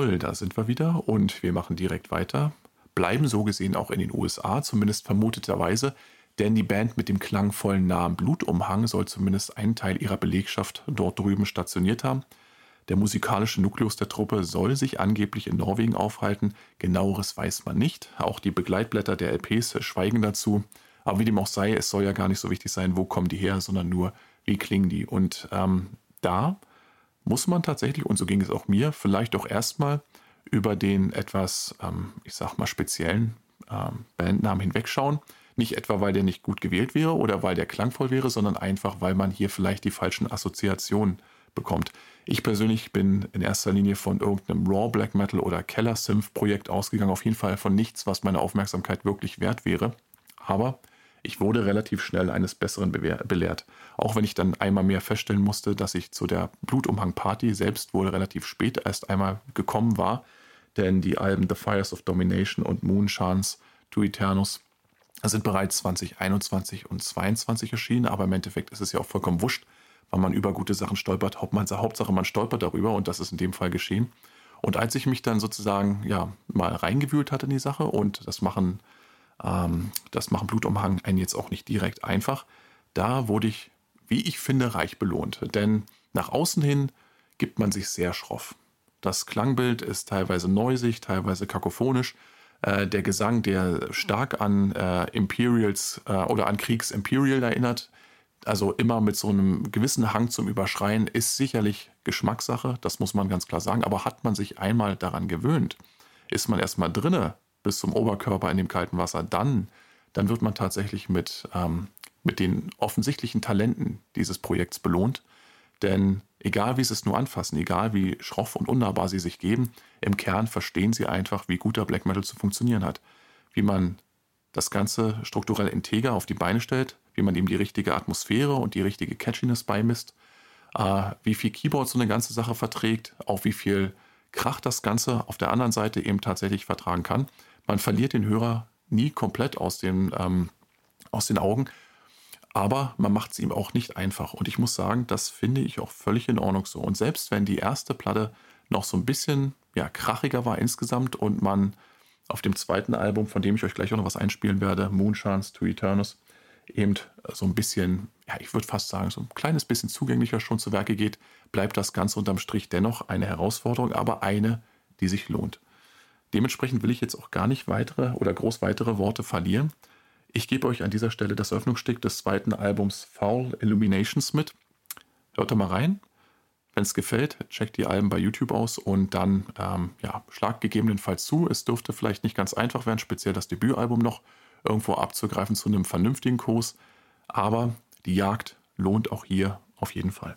Jawohl, da sind wir wieder und wir machen direkt weiter. Bleiben so gesehen auch in den USA, zumindest vermuteterweise, denn die Band mit dem klangvollen Namen Blutumhang soll zumindest einen Teil ihrer Belegschaft dort drüben stationiert haben. Der musikalische Nukleus der Truppe soll sich angeblich in Norwegen aufhalten. Genaueres weiß man nicht. Auch die Begleitblätter der LPs schweigen dazu. Aber wie dem auch sei, es soll ja gar nicht so wichtig sein, wo kommen die her, sondern nur, wie klingen die. Und ähm, da muss man tatsächlich, und so ging es auch mir, vielleicht auch erstmal über den etwas, ähm, ich sag mal, speziellen ähm, Bandnamen hinwegschauen. Nicht etwa, weil der nicht gut gewählt wäre oder weil der klangvoll wäre, sondern einfach, weil man hier vielleicht die falschen Assoziationen bekommt. Ich persönlich bin in erster Linie von irgendeinem Raw Black Metal oder Keller Synth Projekt ausgegangen. Auf jeden Fall von nichts, was meine Aufmerksamkeit wirklich wert wäre. Aber ich wurde relativ schnell eines Besseren belehrt. Auch wenn ich dann einmal mehr feststellen musste, dass ich zu der Blutumhang-Party selbst wohl relativ spät erst einmal gekommen war. Denn die Alben The Fires of Domination und Moonchance to Eternus sind bereits 2021 und 2022 erschienen. Aber im Endeffekt ist es ja auch vollkommen wurscht, weil man über gute Sachen stolpert. Hauptsache, man stolpert darüber und das ist in dem Fall geschehen. Und als ich mich dann sozusagen ja mal reingewühlt hatte in die Sache und das machen das machen Blutumhang einen jetzt auch nicht direkt einfach. Da wurde ich, wie ich finde, reich belohnt. Denn nach außen hin gibt man sich sehr schroff. Das Klangbild ist teilweise neusig, teilweise kakophonisch. Äh, der Gesang, der stark an äh, Imperials äh, oder an Kriegs Imperial erinnert, also immer mit so einem gewissen Hang zum Überschreien, ist sicherlich Geschmackssache, das muss man ganz klar sagen. Aber hat man sich einmal daran gewöhnt, ist man erstmal drinne bis zum Oberkörper in dem kalten Wasser, dann, dann wird man tatsächlich mit, ähm, mit den offensichtlichen Talenten dieses Projekts belohnt. Denn egal wie sie es nur anfassen, egal wie schroff und unnahbar sie sich geben, im Kern verstehen sie einfach, wie guter Black Metal zu funktionieren hat. Wie man das Ganze strukturell integer auf die Beine stellt, wie man ihm die richtige Atmosphäre und die richtige Catchiness beimisst, äh, wie viel Keyboard so eine ganze Sache verträgt, auch wie viel Krach das Ganze auf der anderen Seite eben tatsächlich vertragen kann man verliert den Hörer nie komplett aus den, ähm, aus den Augen, aber man macht es ihm auch nicht einfach. Und ich muss sagen, das finde ich auch völlig in Ordnung so. Und selbst wenn die erste Platte noch so ein bisschen ja, krachiger war insgesamt und man auf dem zweiten Album, von dem ich euch gleich auch noch was einspielen werde, Moonshines to Eternus, eben so ein bisschen, ja, ich würde fast sagen, so ein kleines bisschen zugänglicher schon zu Werke geht, bleibt das Ganze unterm Strich dennoch eine Herausforderung, aber eine, die sich lohnt. Dementsprechend will ich jetzt auch gar nicht weitere oder groß weitere Worte verlieren. Ich gebe euch an dieser Stelle das Öffnungsstück des zweiten Albums Foul Illuminations mit. Hört da mal rein. Wenn es gefällt, checkt die Alben bei YouTube aus und dann ähm, ja, schlagt gegebenenfalls zu. Es dürfte vielleicht nicht ganz einfach werden, speziell das Debütalbum noch irgendwo abzugreifen zu einem vernünftigen Kurs. Aber die Jagd lohnt auch hier auf jeden Fall.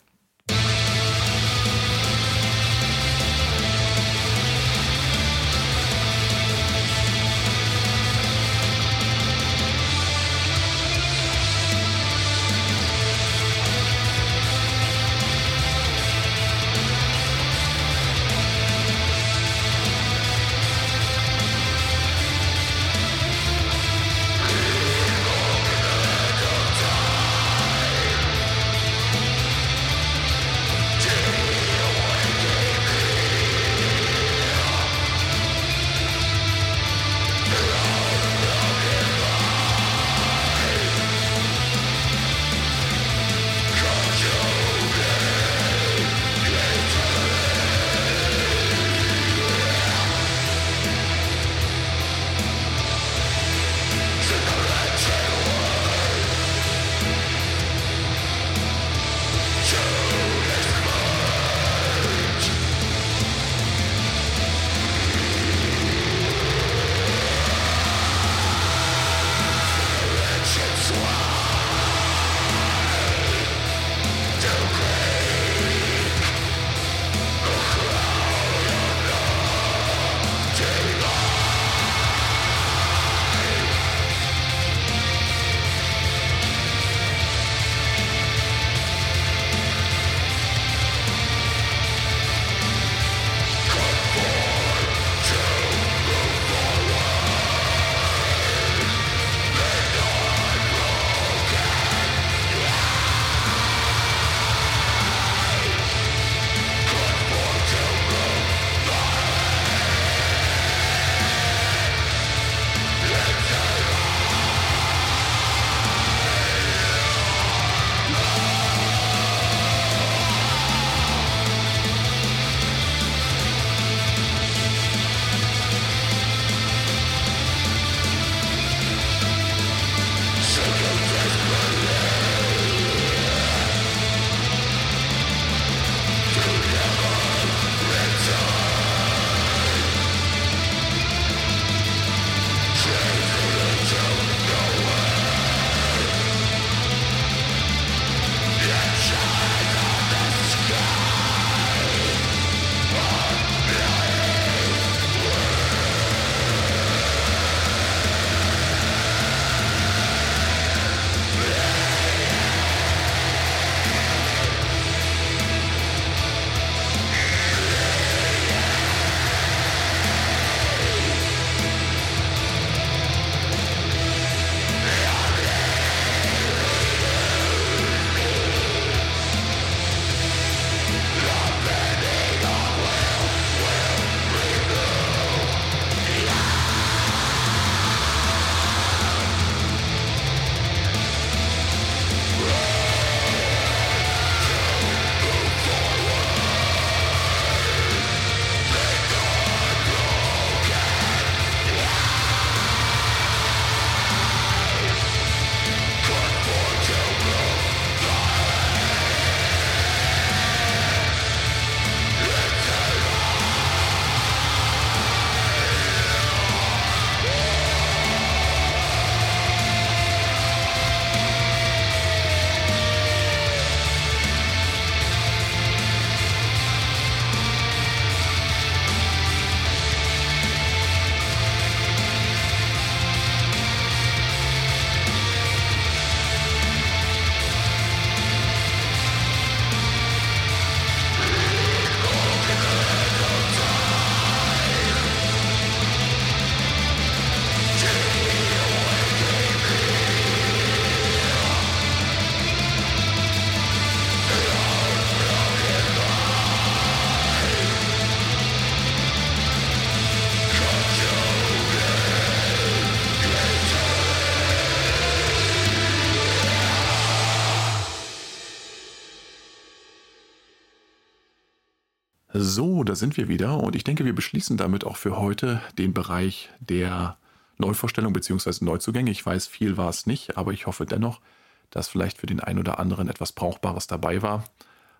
Da sind wir wieder und ich denke, wir beschließen damit auch für heute den Bereich der Neuvorstellung bzw. Neuzugänge. Ich weiß, viel war es nicht, aber ich hoffe dennoch, dass vielleicht für den einen oder anderen etwas Brauchbares dabei war.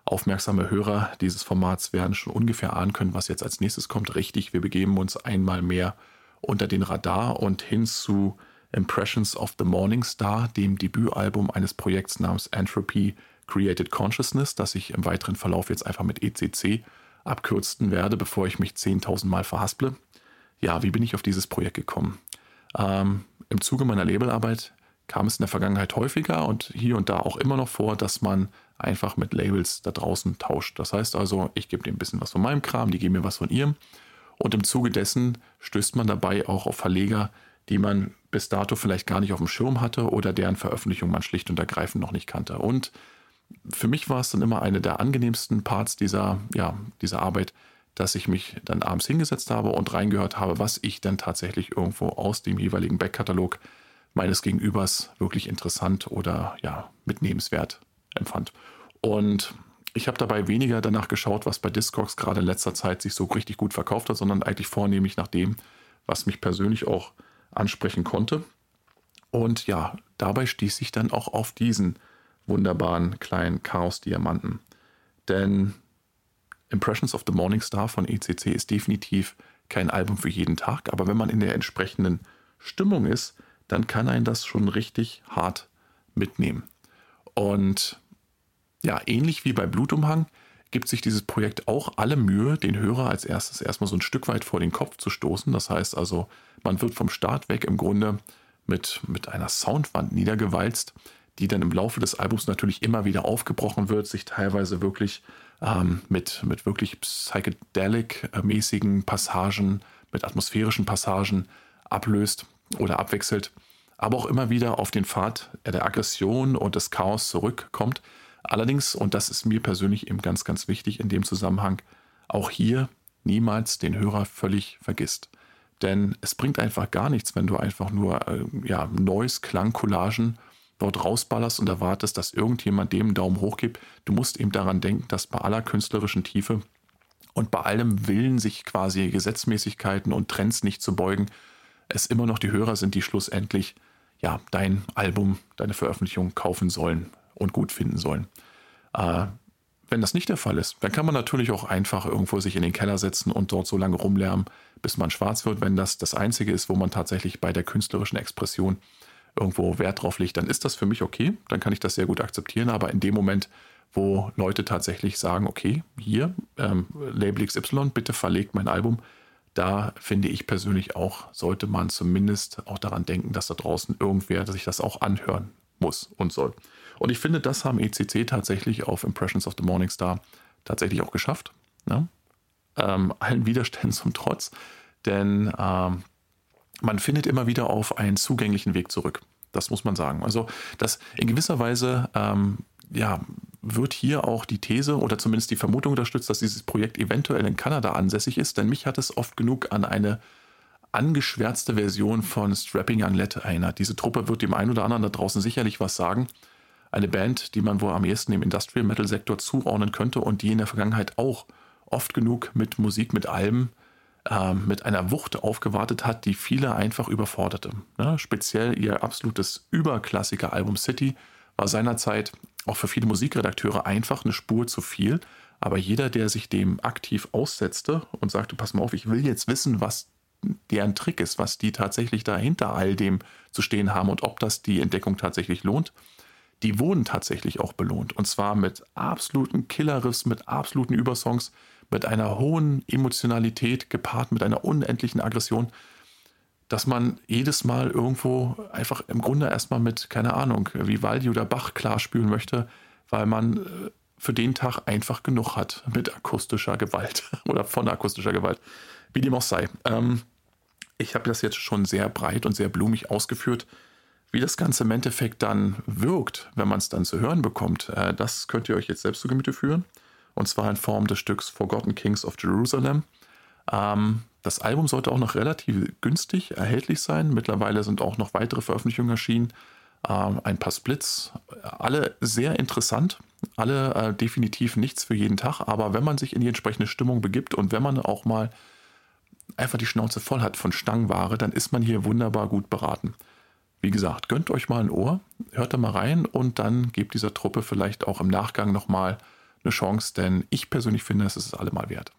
Aufmerksame Hörer dieses Formats werden schon ungefähr ahnen können, was jetzt als nächstes kommt. Richtig, wir begeben uns einmal mehr unter den Radar und hin zu Impressions of the Morning Star, dem Debütalbum eines Projekts namens Entropy Created Consciousness, das ich im weiteren Verlauf jetzt einfach mit ECC abkürzen werde, bevor ich mich 10.000 Mal verhasple. Ja, wie bin ich auf dieses Projekt gekommen? Ähm, Im Zuge meiner Labelarbeit kam es in der Vergangenheit häufiger und hier und da auch immer noch vor, dass man einfach mit Labels da draußen tauscht. Das heißt also, ich gebe dem ein bisschen was von meinem Kram, die geben mir was von ihrem. Und im Zuge dessen stößt man dabei auch auf Verleger, die man bis dato vielleicht gar nicht auf dem Schirm hatte oder deren Veröffentlichung man schlicht und ergreifend noch nicht kannte. Und für mich war es dann immer eine der angenehmsten Parts dieser, ja, dieser Arbeit, dass ich mich dann abends hingesetzt habe und reingehört habe, was ich dann tatsächlich irgendwo aus dem jeweiligen Backkatalog meines Gegenübers wirklich interessant oder ja, mitnehmenswert empfand. Und ich habe dabei weniger danach geschaut, was bei Discogs gerade in letzter Zeit sich so richtig gut verkauft hat, sondern eigentlich vornehmlich nach dem, was mich persönlich auch ansprechen konnte. Und ja, dabei stieß ich dann auch auf diesen wunderbaren kleinen Chaos-Diamanten. Denn Impressions of the Morning Star von ECC ist definitiv kein Album für jeden Tag, aber wenn man in der entsprechenden Stimmung ist, dann kann einen das schon richtig hart mitnehmen. Und ja, ähnlich wie bei Blutumhang gibt sich dieses Projekt auch alle Mühe, den Hörer als erstes erstmal so ein Stück weit vor den Kopf zu stoßen. Das heißt also, man wird vom Start weg im Grunde mit, mit einer Soundwand niedergewalzt, die dann im Laufe des Albums natürlich immer wieder aufgebrochen wird, sich teilweise wirklich ähm, mit, mit wirklich psychedelic-mäßigen Passagen, mit atmosphärischen Passagen ablöst oder abwechselt, aber auch immer wieder auf den Pfad der Aggression und des Chaos zurückkommt. Allerdings, und das ist mir persönlich eben ganz, ganz wichtig in dem Zusammenhang, auch hier niemals den Hörer völlig vergisst. Denn es bringt einfach gar nichts, wenn du einfach nur äh, ja, Noise, Klangcollagen dort rausballerst und erwartest, dass irgendjemand dem einen Daumen hoch gibt. Du musst eben daran denken, dass bei aller künstlerischen Tiefe und bei allem Willen, sich quasi Gesetzmäßigkeiten und Trends nicht zu beugen, es immer noch die Hörer sind, die schlussendlich ja, dein Album, deine Veröffentlichung kaufen sollen und gut finden sollen. Äh, wenn das nicht der Fall ist, dann kann man natürlich auch einfach irgendwo sich in den Keller setzen und dort so lange rumlärmen, bis man schwarz wird. Wenn das das Einzige ist, wo man tatsächlich bei der künstlerischen Expression irgendwo Wert drauf legt, dann ist das für mich okay. Dann kann ich das sehr gut akzeptieren. Aber in dem Moment, wo Leute tatsächlich sagen, okay, hier, ähm, Label XY, bitte verlegt mein Album, da finde ich persönlich auch, sollte man zumindest auch daran denken, dass da draußen irgendwer sich das auch anhören muss und soll. Und ich finde, das haben ECC tatsächlich auf Impressions of the Morning Star tatsächlich auch geschafft. Ne? Ähm, allen Widerständen zum Trotz. Denn ähm, man findet immer wieder auf einen zugänglichen Weg zurück. Das muss man sagen. Also, das in gewisser Weise ähm, ja, wird hier auch die These oder zumindest die Vermutung unterstützt, dass dieses Projekt eventuell in Kanada ansässig ist, denn mich hat es oft genug an eine angeschwärzte Version von Strapping Young Led erinnert. Diese Truppe wird dem einen oder anderen da draußen sicherlich was sagen. Eine Band, die man wohl am ehesten im Industrial Metal Sektor zuordnen könnte und die in der Vergangenheit auch oft genug mit Musik, mit Alben mit einer Wucht aufgewartet hat, die viele einfach überforderte. Ne? Speziell ihr absolutes Überklassiker-Album City war seinerzeit auch für viele Musikredakteure einfach eine Spur zu viel. Aber jeder, der sich dem aktiv aussetzte und sagte, pass mal auf, ich will jetzt wissen, was deren Trick ist, was die tatsächlich dahinter all dem zu stehen haben und ob das die Entdeckung tatsächlich lohnt, die wurden tatsächlich auch belohnt. Und zwar mit absoluten Killerriffs, mit absoluten Übersongs, mit einer hohen Emotionalität gepaart mit einer unendlichen Aggression, dass man jedes Mal irgendwo einfach im Grunde erstmal mit, keine Ahnung, Vivaldi oder Bach klarspülen möchte, weil man äh, für den Tag einfach genug hat mit akustischer Gewalt oder von akustischer Gewalt, wie dem auch sei. Ähm, ich habe das jetzt schon sehr breit und sehr blumig ausgeführt. Wie das Ganze im Endeffekt dann wirkt, wenn man es dann zu hören bekommt, äh, das könnt ihr euch jetzt selbst zu Gemüte führen und zwar in Form des Stücks Forgotten Kings of Jerusalem. Ähm, das Album sollte auch noch relativ günstig erhältlich sein. Mittlerweile sind auch noch weitere Veröffentlichungen erschienen. Ähm, ein paar Splits, alle sehr interessant. alle äh, definitiv nichts für jeden Tag, aber wenn man sich in die entsprechende Stimmung begibt und wenn man auch mal einfach die Schnauze voll hat von Stangenware, dann ist man hier wunderbar gut beraten. Wie gesagt, gönnt euch mal ein Ohr, hört da mal rein und dann gebt dieser Truppe vielleicht auch im Nachgang nochmal eine Chance, denn ich persönlich finde, es ist es allemal wert.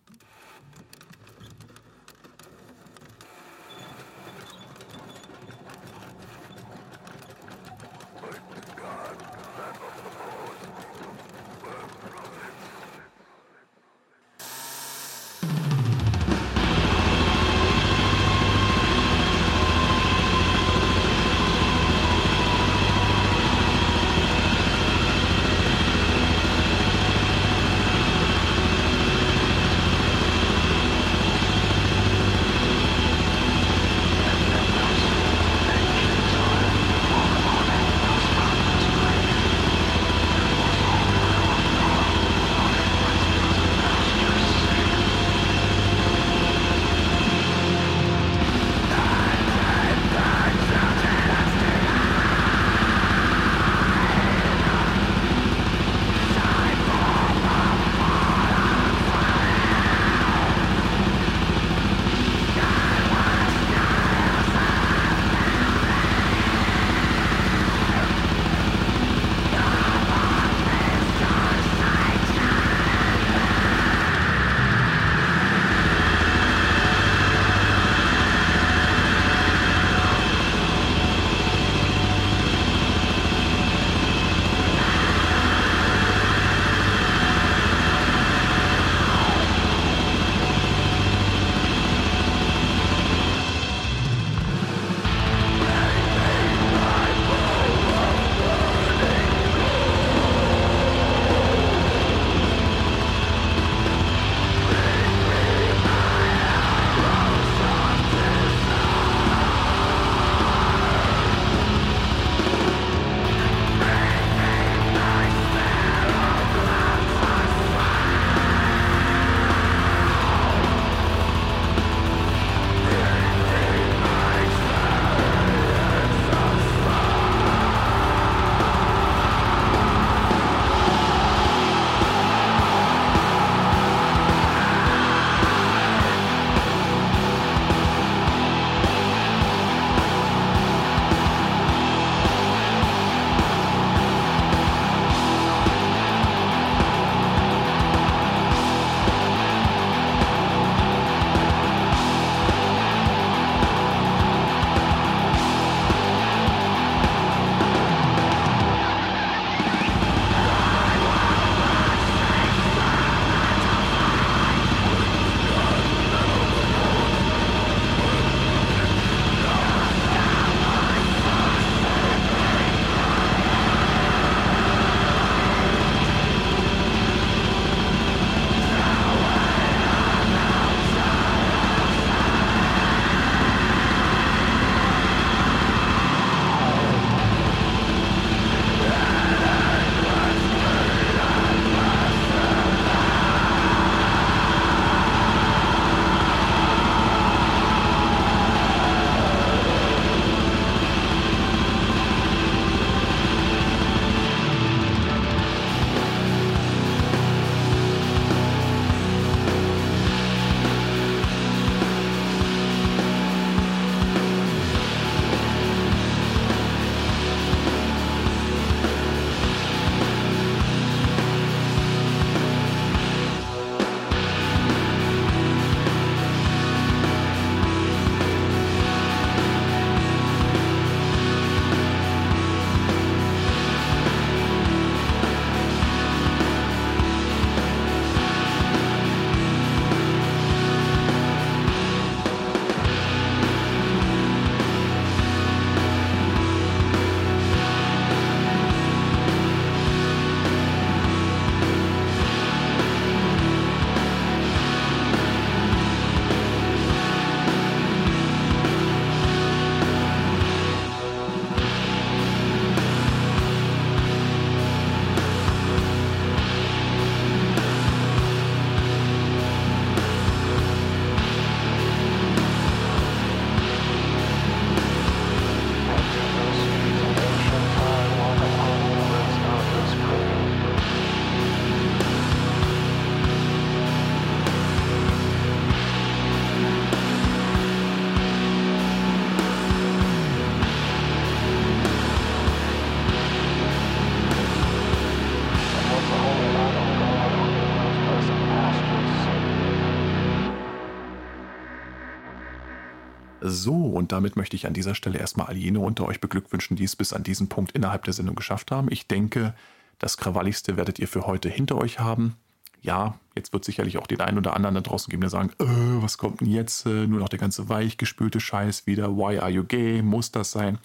So, und damit möchte ich an dieser Stelle erstmal all jene unter euch beglückwünschen, die es bis an diesen Punkt innerhalb der Sendung geschafft haben. Ich denke, das Krawalligste werdet ihr für heute hinter euch haben. Ja, jetzt wird sicherlich auch den einen oder anderen da draußen geben, der sagen, äh, was kommt denn jetzt? Äh, nur noch der ganze weichgespülte Scheiß wieder. Why are you gay? Muss das sein?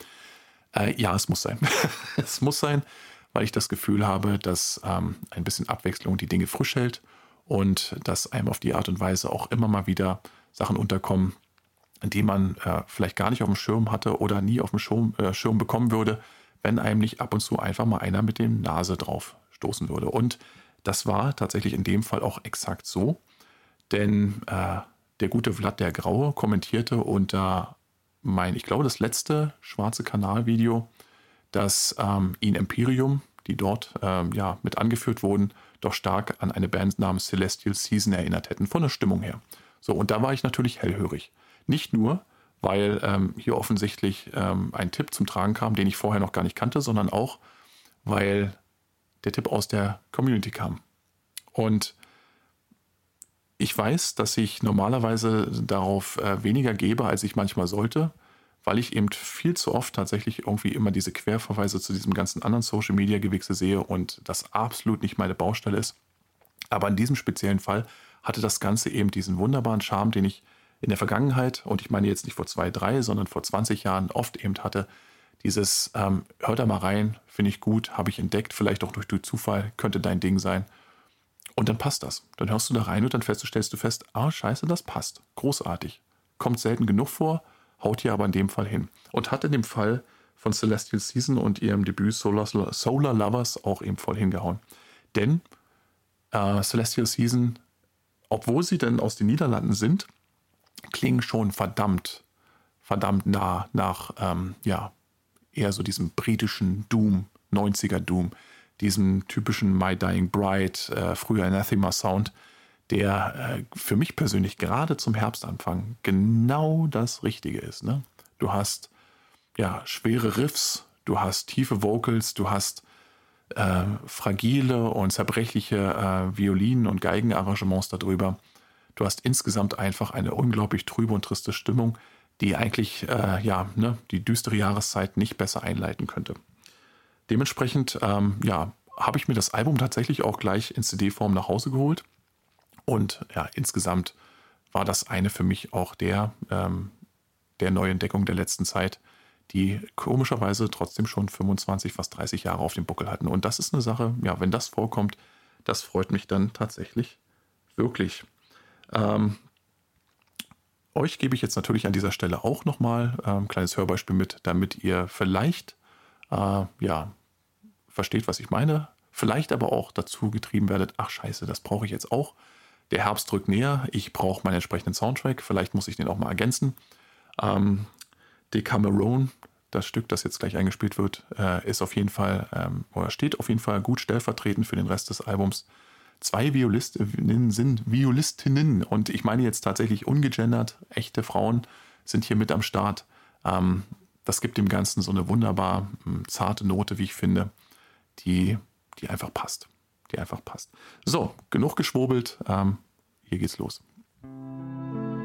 Äh, ja, es muss sein. es muss sein, weil ich das Gefühl habe, dass ähm, ein bisschen Abwechslung die Dinge frisch hält und dass einem auf die Art und Weise auch immer mal wieder Sachen unterkommen, die man äh, vielleicht gar nicht auf dem Schirm hatte oder nie auf dem Schirm, äh, Schirm bekommen würde, wenn einem nicht ab und zu einfach mal einer mit dem Nase drauf stoßen würde. Und das war tatsächlich in dem Fall auch exakt so, denn äh, der gute Vlad der Graue kommentierte unter mein, ich glaube, das letzte schwarze Kanalvideo, dass ähm, ihn Imperium, die dort ähm, ja mit angeführt wurden, doch stark an eine Band namens Celestial Season erinnert hätten, von der Stimmung her. So, und da war ich natürlich hellhörig. Nicht nur, weil ähm, hier offensichtlich ähm, ein Tipp zum Tragen kam, den ich vorher noch gar nicht kannte, sondern auch, weil der Tipp aus der Community kam. Und ich weiß, dass ich normalerweise darauf äh, weniger gebe, als ich manchmal sollte, weil ich eben viel zu oft tatsächlich irgendwie immer diese Querverweise zu diesem ganzen anderen Social Media Gewichse sehe und das absolut nicht meine Baustelle ist. Aber in diesem speziellen Fall hatte das Ganze eben diesen wunderbaren Charme, den ich in der Vergangenheit, und ich meine jetzt nicht vor zwei, drei, sondern vor 20 Jahren oft eben hatte, dieses, ähm, hör da mal rein, finde ich gut, habe ich entdeckt, vielleicht auch durch Zufall, könnte dein Ding sein. Und dann passt das. Dann hörst du da rein und dann stellst du fest, ah, scheiße, das passt. Großartig. Kommt selten genug vor, haut hier aber in dem Fall hin. Und hat in dem Fall von Celestial Season und ihrem Debüt Solar, Solar Lovers auch eben voll hingehauen. Denn äh, Celestial Season, obwohl sie denn aus den Niederlanden sind, klingen schon verdammt, verdammt nah nach, ähm, ja, eher so diesem britischen Doom, 90er Doom, diesem typischen My Dying Bride, äh, früher Anathema Sound, der äh, für mich persönlich gerade zum Herbstanfang genau das Richtige ist. Ne? Du hast ja schwere Riffs, du hast tiefe Vocals, du hast äh, fragile und zerbrechliche äh, Violinen- und Geigenarrangements darüber. Du hast insgesamt einfach eine unglaublich trübe und triste Stimmung, die eigentlich äh, ja, ne, die düstere Jahreszeit nicht besser einleiten könnte. Dementsprechend ähm, ja, habe ich mir das Album tatsächlich auch gleich in CD-Form nach Hause geholt. Und ja, insgesamt war das eine für mich auch der, ähm, der Neuentdeckung der letzten Zeit, die komischerweise trotzdem schon 25, fast 30 Jahre auf dem Buckel hatten. Und das ist eine Sache, ja, wenn das vorkommt, das freut mich dann tatsächlich wirklich. Ähm, euch gebe ich jetzt natürlich an dieser Stelle auch nochmal ein ähm, kleines Hörbeispiel mit, damit ihr vielleicht äh, ja, versteht, was ich meine. Vielleicht aber auch dazu getrieben werdet, ach scheiße, das brauche ich jetzt auch. Der Herbst drückt näher, ich brauche meinen entsprechenden Soundtrack, vielleicht muss ich den auch mal ergänzen. Ähm, Decameron, das Stück, das jetzt gleich eingespielt wird, äh, ist auf jeden Fall, ähm, oder steht auf jeden Fall gut stellvertretend für den Rest des Albums. Zwei Violistinnen sind Violistinnen und ich meine jetzt tatsächlich ungegendert, echte Frauen sind hier mit am Start. Ähm, das gibt dem Ganzen so eine wunderbar hm, zarte Note, wie ich finde, die, die einfach passt. Die einfach passt. So, genug geschwurbelt. Ähm, hier geht's los. Na,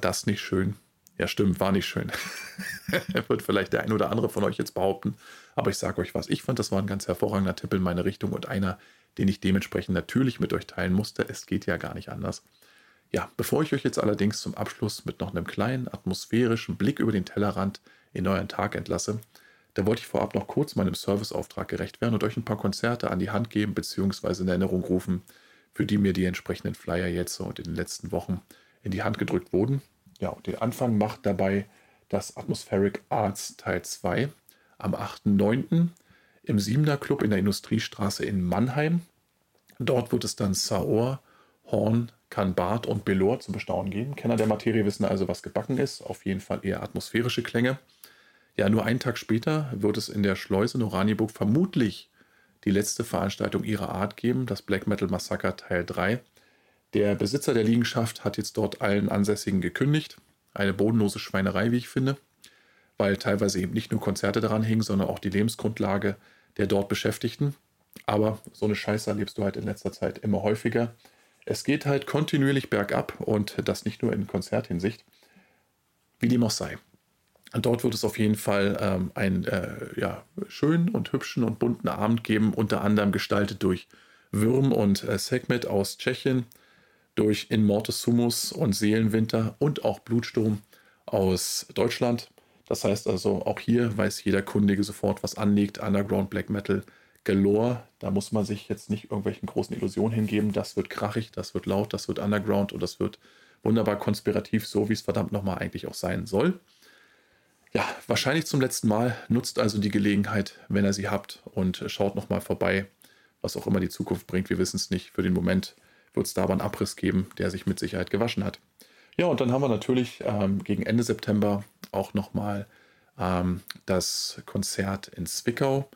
das nicht schön? Ja, stimmt, war nicht schön. Wird vielleicht der ein oder andere von euch jetzt behaupten. Aber ich sage euch was, ich fand, das war ein ganz hervorragender Tipp in meine Richtung und einer, den ich dementsprechend natürlich mit euch teilen musste. Es geht ja gar nicht anders. Ja, bevor ich euch jetzt allerdings zum Abschluss mit noch einem kleinen atmosphärischen Blick über den Tellerrand in euren Tag entlasse, da wollte ich vorab noch kurz meinem Serviceauftrag gerecht werden und euch ein paar Konzerte an die Hand geben bzw. in Erinnerung rufen, für die mir die entsprechenden Flyer jetzt und in den letzten Wochen in die Hand gedrückt wurden. Ja, und den Anfang macht dabei das Atmospheric Arts Teil 2 am 8.9. im Siebener Club in der Industriestraße in Mannheim. Dort wird es dann Saor, Horn, Kanbat und Belor zu bestaunen geben. Kenner der Materie wissen also, was gebacken ist. Auf jeden Fall eher atmosphärische Klänge. Ja, nur einen Tag später wird es in der Schleuse in Oranienburg vermutlich die letzte Veranstaltung ihrer Art geben, das Black Metal Massacre Teil 3. Der Besitzer der Liegenschaft hat jetzt dort allen Ansässigen gekündigt. Eine bodenlose Schweinerei, wie ich finde, weil teilweise eben nicht nur Konzerte daran hingen, sondern auch die Lebensgrundlage der dort Beschäftigten. Aber so eine Scheiße erlebst du halt in letzter Zeit immer häufiger. Es geht halt kontinuierlich bergab und das nicht nur in Konzerthinsicht. Wie dem auch sei. Dort wird es auf jeden Fall ähm, einen äh, ja, schönen und hübschen und bunten Abend geben, unter anderem gestaltet durch Würm und äh, Segmet aus Tschechien, durch In Mortis Sumus und Seelenwinter und auch Blutsturm aus Deutschland. Das heißt also, auch hier weiß jeder Kundige sofort, was anliegt. Underground Black Metal galore. Da muss man sich jetzt nicht irgendwelchen großen Illusionen hingeben. Das wird krachig, das wird laut, das wird Underground und das wird wunderbar konspirativ, so wie es verdammt nochmal eigentlich auch sein soll. Ja, wahrscheinlich zum letzten Mal. Nutzt also die Gelegenheit, wenn ihr sie habt und schaut nochmal vorbei, was auch immer die Zukunft bringt. Wir wissen es nicht. Für den Moment wird es da aber einen Abriss geben, der sich mit Sicherheit gewaschen hat. Ja, und dann haben wir natürlich ähm, gegen Ende September auch nochmal ähm, das Konzert in Zwickau,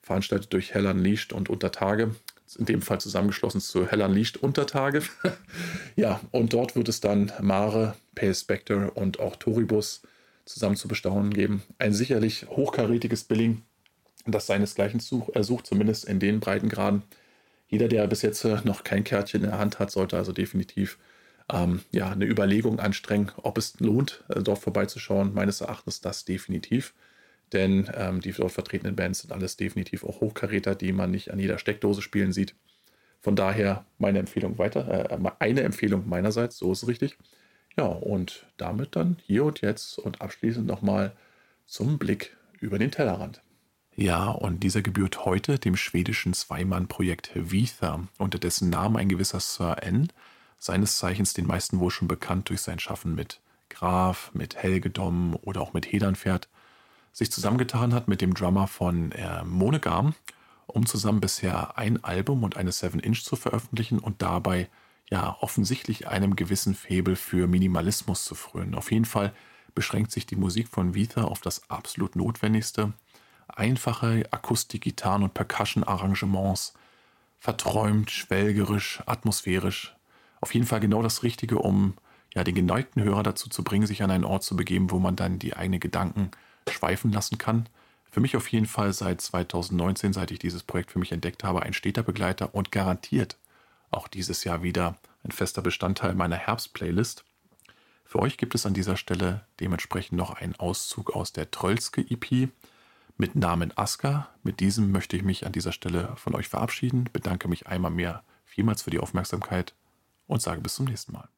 veranstaltet durch Hell Unleashed und Untertage. In dem Fall zusammengeschlossen zu Hell Unleashed Untertage. ja, und dort wird es dann Mare, Pale Spectre und auch Toribus zusammen zu bestaunen geben. Ein sicherlich hochkarätiges Billing, das seinesgleichen äh, sucht, zumindest in den Breitengraden. Jeder, der bis jetzt äh, noch kein Kärtchen in der Hand hat, sollte also definitiv ähm, ja, eine Überlegung anstrengen, ob es lohnt, äh, dort vorbeizuschauen. Meines Erachtens das definitiv. Denn ähm, die dort vertretenen Bands sind alles definitiv auch Hochkaräter, die man nicht an jeder Steckdose spielen sieht. Von daher meine Empfehlung weiter, äh, eine Empfehlung meinerseits, so ist es richtig. Ja, und damit dann hier und jetzt und abschließend nochmal zum Blick über den Tellerrand. Ja, und dieser gebührt heute dem schwedischen Zweimann-Projekt Vitha, unter dessen Namen ein gewisser Sir N., seines Zeichens den meisten wohl schon bekannt durch sein Schaffen mit Graf, mit Helgedom oder auch mit Hedernpferd, sich zusammengetan hat mit dem Drummer von äh, Monogam, um zusammen bisher ein Album und eine 7-Inch zu veröffentlichen und dabei ja offensichtlich einem gewissen Faible für Minimalismus zu frönen. Auf jeden Fall beschränkt sich die Musik von Vitha auf das absolut Notwendigste. Einfache Akustik-Gitarren- und Percussion-Arrangements, verträumt, schwelgerisch, atmosphärisch. Auf jeden Fall genau das Richtige, um ja, den geneigten Hörer dazu zu bringen, sich an einen Ort zu begeben, wo man dann die eigenen Gedanken schweifen lassen kann. Für mich auf jeden Fall seit 2019, seit ich dieses Projekt für mich entdeckt habe, ein steter Begleiter und garantiert auch dieses Jahr wieder ein fester Bestandteil meiner Herbst-Playlist. Für euch gibt es an dieser Stelle dementsprechend noch einen Auszug aus der Trölske EP mit Namen Aska. Mit diesem möchte ich mich an dieser Stelle von euch verabschieden, bedanke mich einmal mehr vielmals für die Aufmerksamkeit und sage bis zum nächsten Mal.